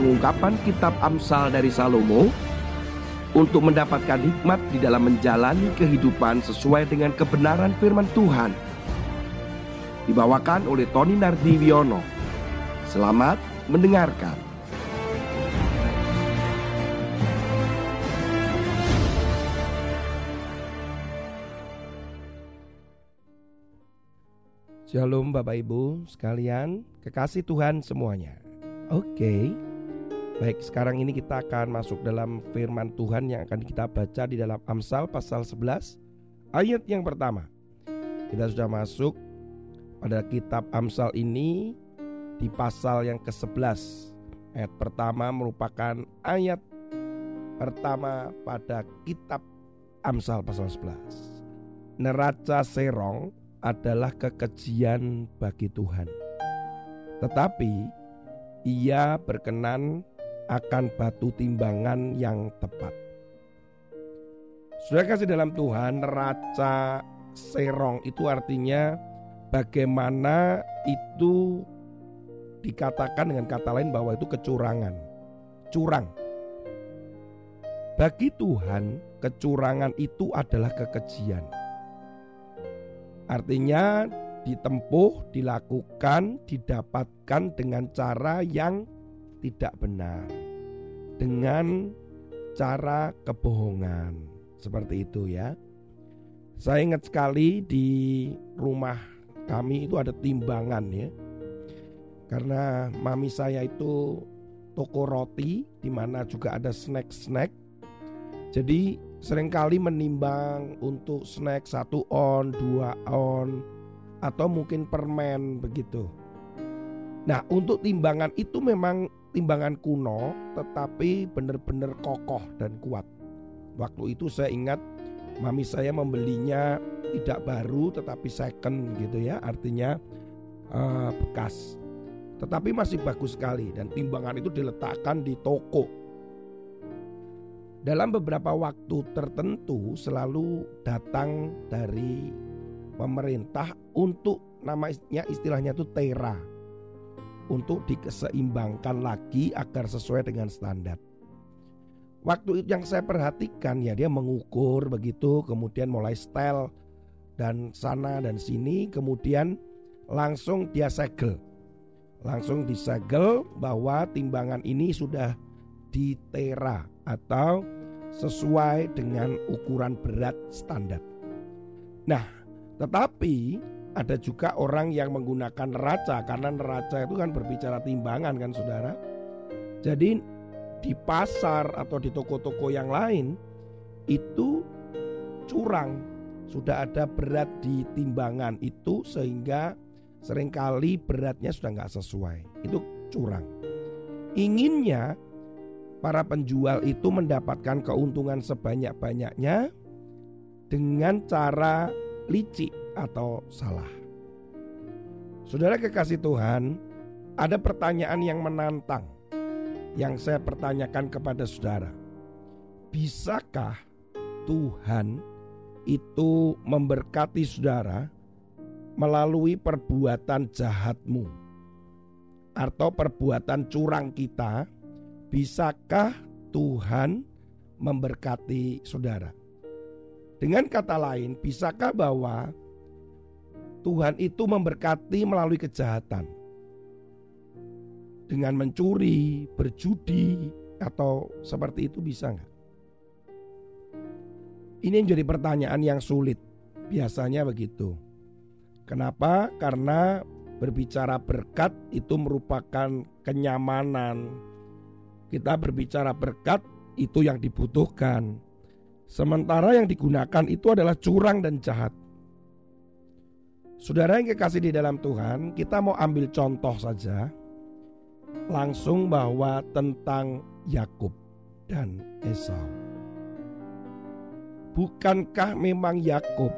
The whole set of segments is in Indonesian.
pengungkapan kitab Amsal dari Salomo untuk mendapatkan hikmat di dalam menjalani kehidupan sesuai dengan kebenaran firman Tuhan. Dibawakan oleh Tony Nardiwiono. Selamat mendengarkan. Shalom Bapak Ibu sekalian, kekasih Tuhan semuanya. Oke. Baik, sekarang ini kita akan masuk dalam firman Tuhan yang akan kita baca di dalam Amsal pasal 11 ayat yang pertama. Kita sudah masuk pada kitab Amsal ini di pasal yang ke-11. Ayat pertama merupakan ayat pertama pada kitab Amsal pasal 11. Neraca serong adalah kekejian bagi Tuhan. Tetapi ia berkenan akan batu timbangan yang tepat. Sudah kasih dalam Tuhan, neraca serong itu artinya bagaimana itu dikatakan dengan kata lain bahwa itu kecurangan. Curang. Bagi Tuhan, kecurangan itu adalah kekejian Artinya ditempuh, dilakukan, didapatkan dengan cara yang tidak benar. Dengan cara kebohongan. Seperti itu ya. Saya ingat sekali di rumah kami itu ada timbangan ya. Karena mami saya itu toko roti di mana juga ada snack-snack. Jadi sering kali menimbang untuk snack satu on, dua on, atau mungkin permen begitu. Nah untuk timbangan itu memang timbangan kuno tetapi benar-benar kokoh dan kuat. Waktu itu saya ingat mami saya membelinya tidak baru tetapi second gitu ya artinya uh, bekas. Tetapi masih bagus sekali dan timbangan itu diletakkan di toko dalam beberapa waktu tertentu selalu datang dari pemerintah untuk namanya istilahnya itu tera untuk dikeseimbangkan lagi agar sesuai dengan standar. Waktu yang saya perhatikan ya dia mengukur begitu kemudian mulai style dan sana dan sini kemudian langsung dia segel. Langsung disegel bahwa timbangan ini sudah di tera atau sesuai dengan ukuran berat standar. Nah, tetapi ada juga orang yang menggunakan neraca karena neraca itu kan berbicara timbangan kan saudara. Jadi di pasar atau di toko-toko yang lain itu curang. Sudah ada berat di timbangan itu sehingga sering kali beratnya sudah nggak sesuai. Itu curang. Inginnya para penjual itu mendapatkan keuntungan sebanyak-banyaknya dengan cara licik atau salah. Saudara kekasih Tuhan, ada pertanyaan yang menantang yang saya pertanyakan kepada saudara. Bisakah Tuhan itu memberkati saudara melalui perbuatan jahatmu atau perbuatan curang kita Bisakah Tuhan memberkati saudara? Dengan kata lain, bisakah bahwa Tuhan itu memberkati melalui kejahatan? Dengan mencuri, berjudi, atau seperti itu bisa nggak? Ini menjadi pertanyaan yang sulit. Biasanya begitu. Kenapa? Karena berbicara berkat itu merupakan kenyamanan, kita berbicara berkat itu yang dibutuhkan. Sementara yang digunakan itu adalah curang dan jahat. Saudara yang kekasih di dalam Tuhan, kita mau ambil contoh saja langsung bahwa tentang Yakub dan Esau. Bukankah memang Yakub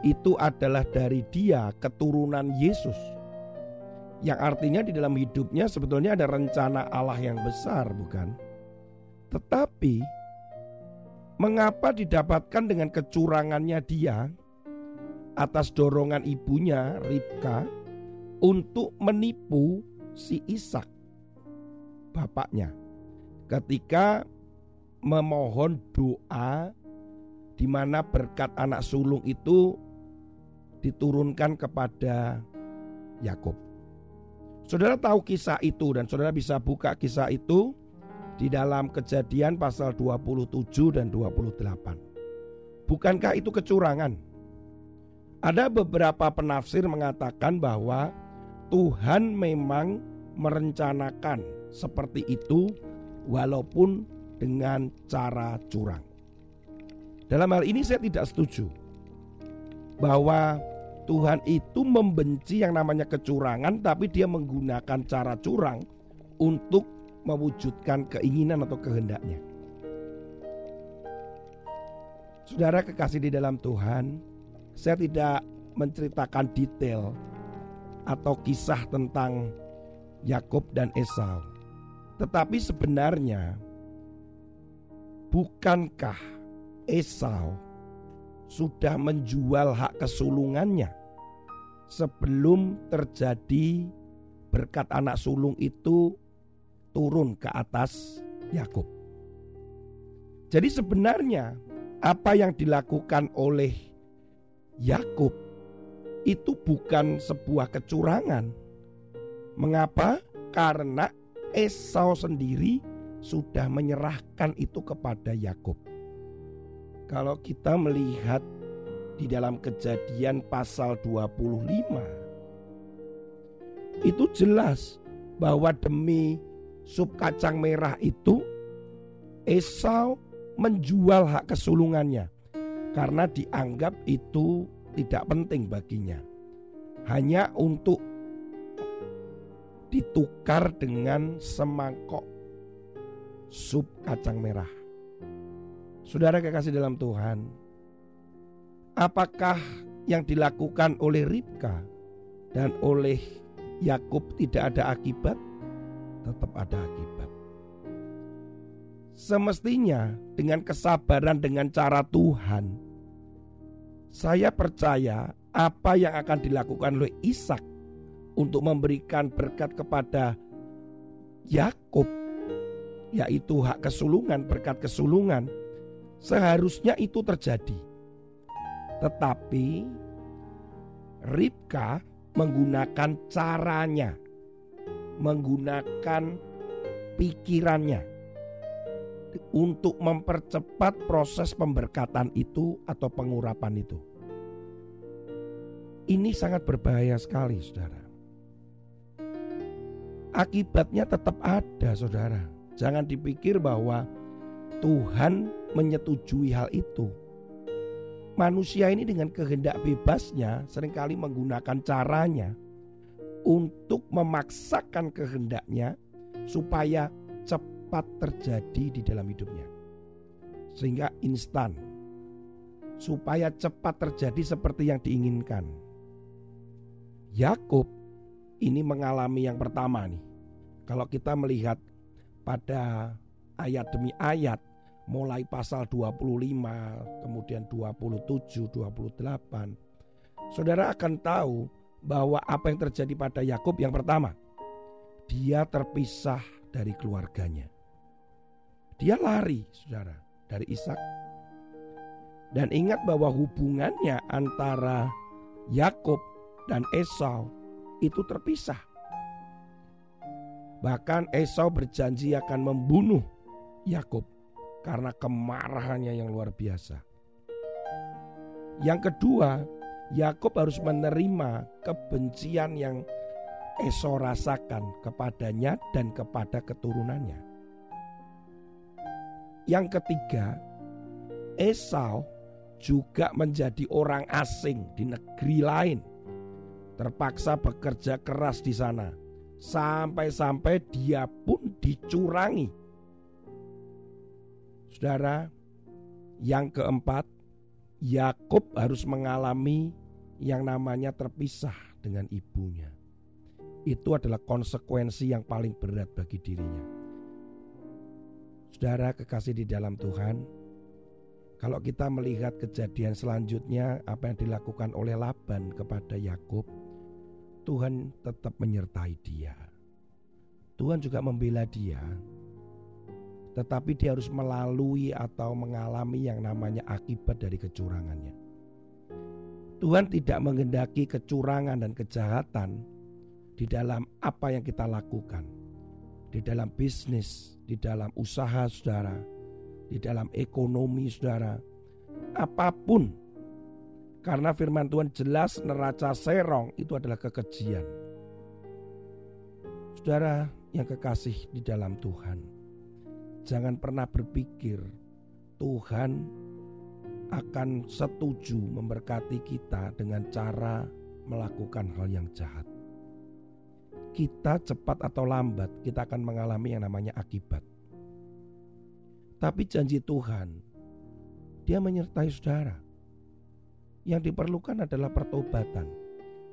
itu adalah dari dia keturunan Yesus? Yang artinya di dalam hidupnya sebetulnya ada rencana Allah yang besar bukan? Tetapi mengapa didapatkan dengan kecurangannya dia atas dorongan ibunya Ribka untuk menipu si Ishak? bapaknya ketika memohon doa di mana berkat anak sulung itu diturunkan kepada Yakub. Saudara tahu kisah itu dan saudara bisa buka kisah itu di dalam Kejadian pasal 27 dan 28. Bukankah itu kecurangan? Ada beberapa penafsir mengatakan bahwa Tuhan memang merencanakan seperti itu walaupun dengan cara curang. Dalam hal ini saya tidak setuju bahwa Tuhan itu membenci yang namanya kecurangan tapi dia menggunakan cara curang untuk mewujudkan keinginan atau kehendaknya. Saudara kekasih di dalam Tuhan, saya tidak menceritakan detail atau kisah tentang Yakub dan Esau. Tetapi sebenarnya bukankah Esau sudah menjual hak kesulungannya sebelum terjadi berkat anak sulung itu turun ke atas Yakub. Jadi sebenarnya apa yang dilakukan oleh Yakub itu bukan sebuah kecurangan. Mengapa? Karena Esau sendiri sudah menyerahkan itu kepada Yakub. Kalau kita melihat di dalam kejadian pasal 25 itu jelas bahwa demi sup kacang merah itu Esau menjual hak kesulungannya karena dianggap itu tidak penting baginya. Hanya untuk ditukar dengan semangkok sup kacang merah. Saudara kekasih dalam Tuhan, apakah yang dilakukan oleh Ribka dan oleh Yakub tidak ada akibat? Tetap ada akibat. Semestinya dengan kesabaran dengan cara Tuhan, saya percaya apa yang akan dilakukan oleh Ishak untuk memberikan berkat kepada Yakub yaitu hak kesulungan, berkat kesulungan Seharusnya itu terjadi. Tetapi Ribka menggunakan caranya, menggunakan pikirannya untuk mempercepat proses pemberkatan itu atau pengurapan itu. Ini sangat berbahaya sekali, saudara. Akibatnya tetap ada, saudara. Jangan dipikir bahwa Tuhan menyetujui hal itu. Manusia ini dengan kehendak bebasnya sering kali menggunakan caranya untuk memaksakan kehendaknya supaya cepat terjadi di dalam hidupnya. Sehingga instan. Supaya cepat terjadi seperti yang diinginkan. Yakub ini mengalami yang pertama nih. Kalau kita melihat pada ayat demi ayat mulai pasal 25, kemudian 27, 28. Saudara akan tahu bahwa apa yang terjadi pada Yakub yang pertama, dia terpisah dari keluarganya. Dia lari, Saudara, dari Ishak. Dan ingat bahwa hubungannya antara Yakub dan Esau itu terpisah. Bahkan Esau berjanji akan membunuh Yakub karena kemarahannya yang luar biasa. Yang kedua, Yakub harus menerima kebencian yang Esau rasakan kepadanya dan kepada keturunannya. Yang ketiga, Esau juga menjadi orang asing di negeri lain. Terpaksa bekerja keras di sana. Sampai-sampai dia pun dicurangi Saudara, yang keempat, Yakub harus mengalami yang namanya terpisah dengan ibunya. Itu adalah konsekuensi yang paling berat bagi dirinya. Saudara kekasih di dalam Tuhan, kalau kita melihat kejadian selanjutnya apa yang dilakukan oleh Laban kepada Yakub, Tuhan tetap menyertai dia. Tuhan juga membela dia. Tetapi dia harus melalui atau mengalami yang namanya akibat dari kecurangannya. Tuhan tidak mengendaki kecurangan dan kejahatan di dalam apa yang kita lakukan, di dalam bisnis, di dalam usaha saudara, di dalam ekonomi saudara, apa pun. Karena firman Tuhan jelas neraca serong itu adalah kekejian. Saudara yang kekasih di dalam Tuhan, jangan pernah berpikir Tuhan akan setuju memberkati kita dengan cara melakukan hal yang jahat kita cepat atau lambat kita akan mengalami yang namanya akibat. Tapi janji Tuhan, dia menyertai saudara. Yang diperlukan adalah pertobatan.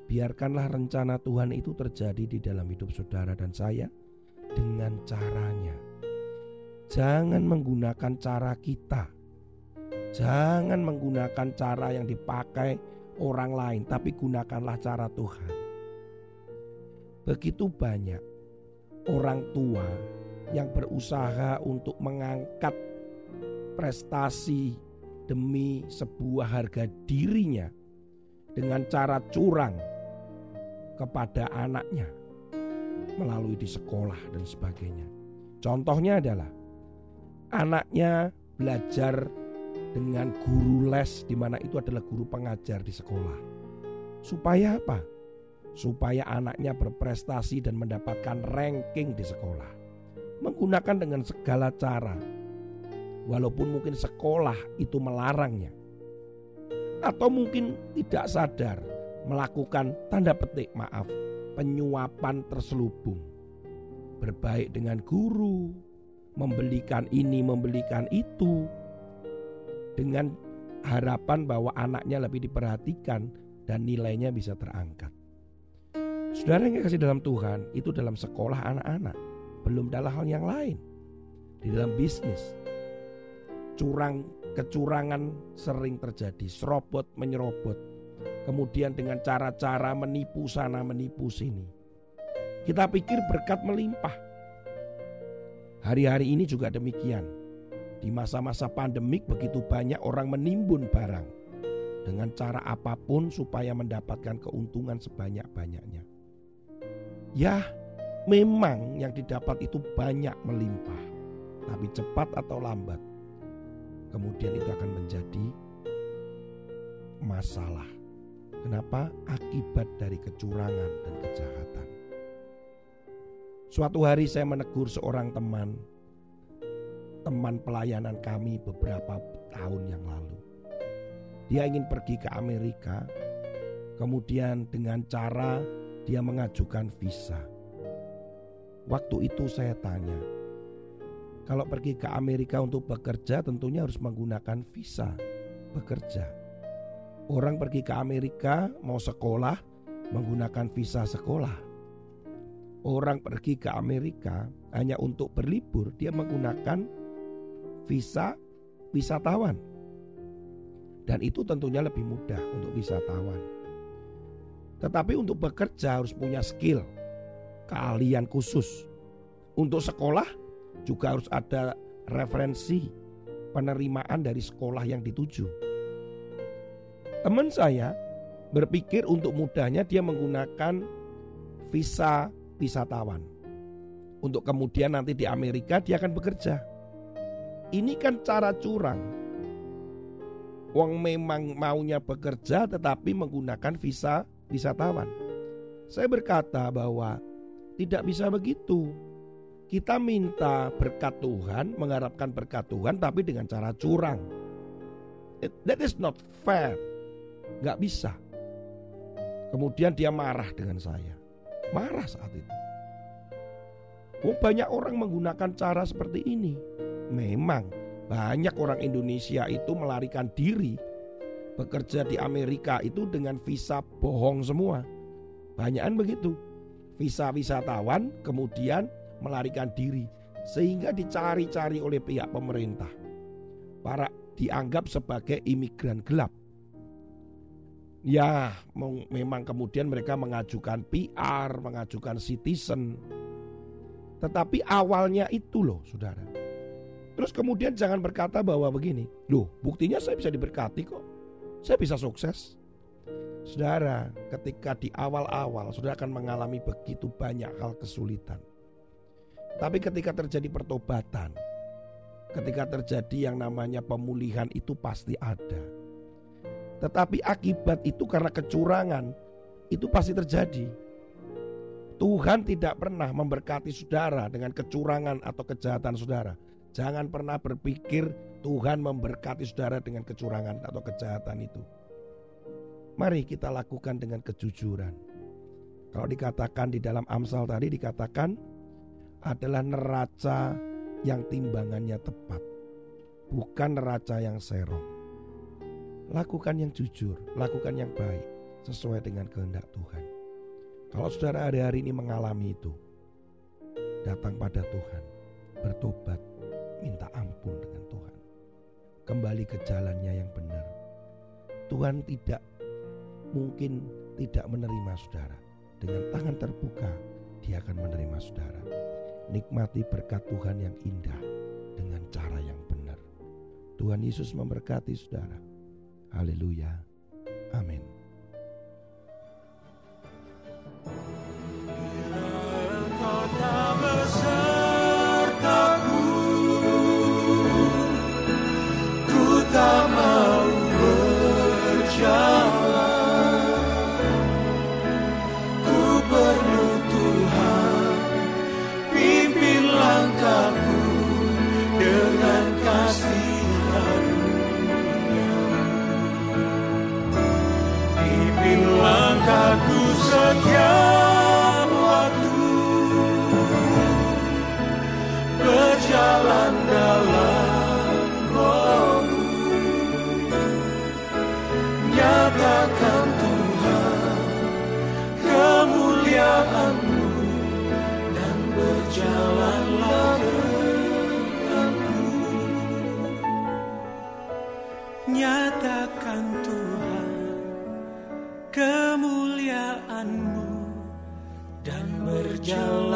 Biarkanlah rencana Tuhan itu terjadi di dalam hidup saudara dan saya dengan caranya. Jangan menggunakan cara kita. Jangan menggunakan cara yang dipakai orang lain, tapi gunakanlah cara Tuhan. Begitu banyak orang tua yang berusaha untuk mengangkat prestasi demi sebuah harga dirinya dengan cara curang kepada anaknya melalui di sekolah dan sebagainya. Contohnya adalah anaknya belajar dengan guru les di mana itu adalah guru pengajar di sekolah. Supaya apa? Supaya anaknya berprestasi dan mendapatkan ranking di sekolah. Menggunakan dengan segala cara, walaupun mungkin sekolah itu melarangnya, atau mungkin tidak sadar melakukan tanda petik maaf penyuapan terselubung, berbaik dengan guru, membelikan ini, membelikan itu, dengan harapan bahwa anaknya lebih diperhatikan dan nilainya bisa terangkat. Saudara yang kasih dalam Tuhan itu dalam sekolah anak-anak, belum dalam hal yang lain. Di dalam bisnis, curang kecurangan sering terjadi, serobot menyerobot. Kemudian dengan cara-cara menipu sana menipu sini. Kita pikir berkat melimpah. Hari-hari ini juga demikian. Di masa-masa pandemik begitu banyak orang menimbun barang dengan cara apa pun supaya mendapatkan keuntungan sebanyak-banyaknya. Ya, memang yang didapat itu banyak melimpah, tapi cepat atau lambat, kemudian itu akan menjadi masalah. Kenapa? Akibat dari kecurangan dan kejahatan. Suatu hari saya menegur seorang teman, teman pelayanan kami beberapa tahun yang lalu. Dia ingin pergi ke Amerika, kemudian dengan cara dia mengajukan visa. Waktu itu saya tanya, kalau pergi ke Amerika untuk bekerja tentunya harus menggunakan visa bekerja. Orang pergi ke Amerika mau sekolah menggunakan visa sekolah. Orang pergi ke Amerika hanya untuk berlibur, dia menggunakan visa wisatawan. Dan itu tentunya lebih mudah untuk wisatawan. Tetapi untuk bekerja harus punya skill, keahlian khusus. Untuk sekolah juga harus ada referensi penerimaan dari sekolah yang dituju. Teman saya berpikir untuk mudahnya dia menggunakan visa wisatawan. Untuk kemudian nanti di Amerika dia akan bekerja. Ini kan cara curang. Wong memang maunya bekerja tetapi menggunakan visa wisatawan. Saya berkata bahwa tidak bisa begitu. Kita minta berkat Tuhan, mengharapkan berkat Tuhan tapi dengan cara curang. That is not fair. Gak bisa. Kemudian dia marah dengan saya. Marah saat itu. Oh, banyak orang menggunakan cara seperti ini. Memang banyak orang Indonesia itu melarikan diri bekerja di Amerika itu dengan visa bohong semua. Banyakan begitu. Visa wisatawan kemudian melarikan diri sehingga dicari-cari oleh pihak pemerintah. Para dianggap sebagai imigran gelap. Ya, memang kemudian mereka mengajukan PR, mengajukan citizen. Tetapi awalnya itu loh saudara. Terus kemudian jangan berkata bahwa begini, loh buktinya saya bisa diberkati kok. Saya bisa sukses. Saudara, ketika di awal-awal saudara akan mengalami begitu banyak hal kesulitan. Tapi ketika terjadi pertobatan, ketika terjadi yang namanya pemulihan itu pasti ada. Tetapi akibat itu karena kecurangan itu pasti terjadi. Tuhan tidak pernah memberkati saudara dengan kecurangan atau kejahatan saudara. Jangan pernah berpikir Tuhan memberkati saudara dengan kecurangan atau kejahatan itu. Mari kita lakukan dengan kejujuran. Kalau dikatakan di dalam Amsal tadi dikatakan adalah neraca yang timbangannya tepat, bukan neraca yang serong. Lakukan yang jujur, lakukan yang baik sesuai dengan kehendak Tuhan. Kalau saudara hari-hari ini mengalami itu, datang pada Tuhan, bertobat, minta ampun dengan Tuhan. Kembali ke jalannya yang benar. Tuhan tidak mungkin tidak menerima saudara. Dengan tangan terbuka, dia akan menerima saudara. Nikmati berkat Tuhan yang indah dengan cara yang benar. Tuhan Yesus memberkati saudara. Haleluya. Amin. dan Joe.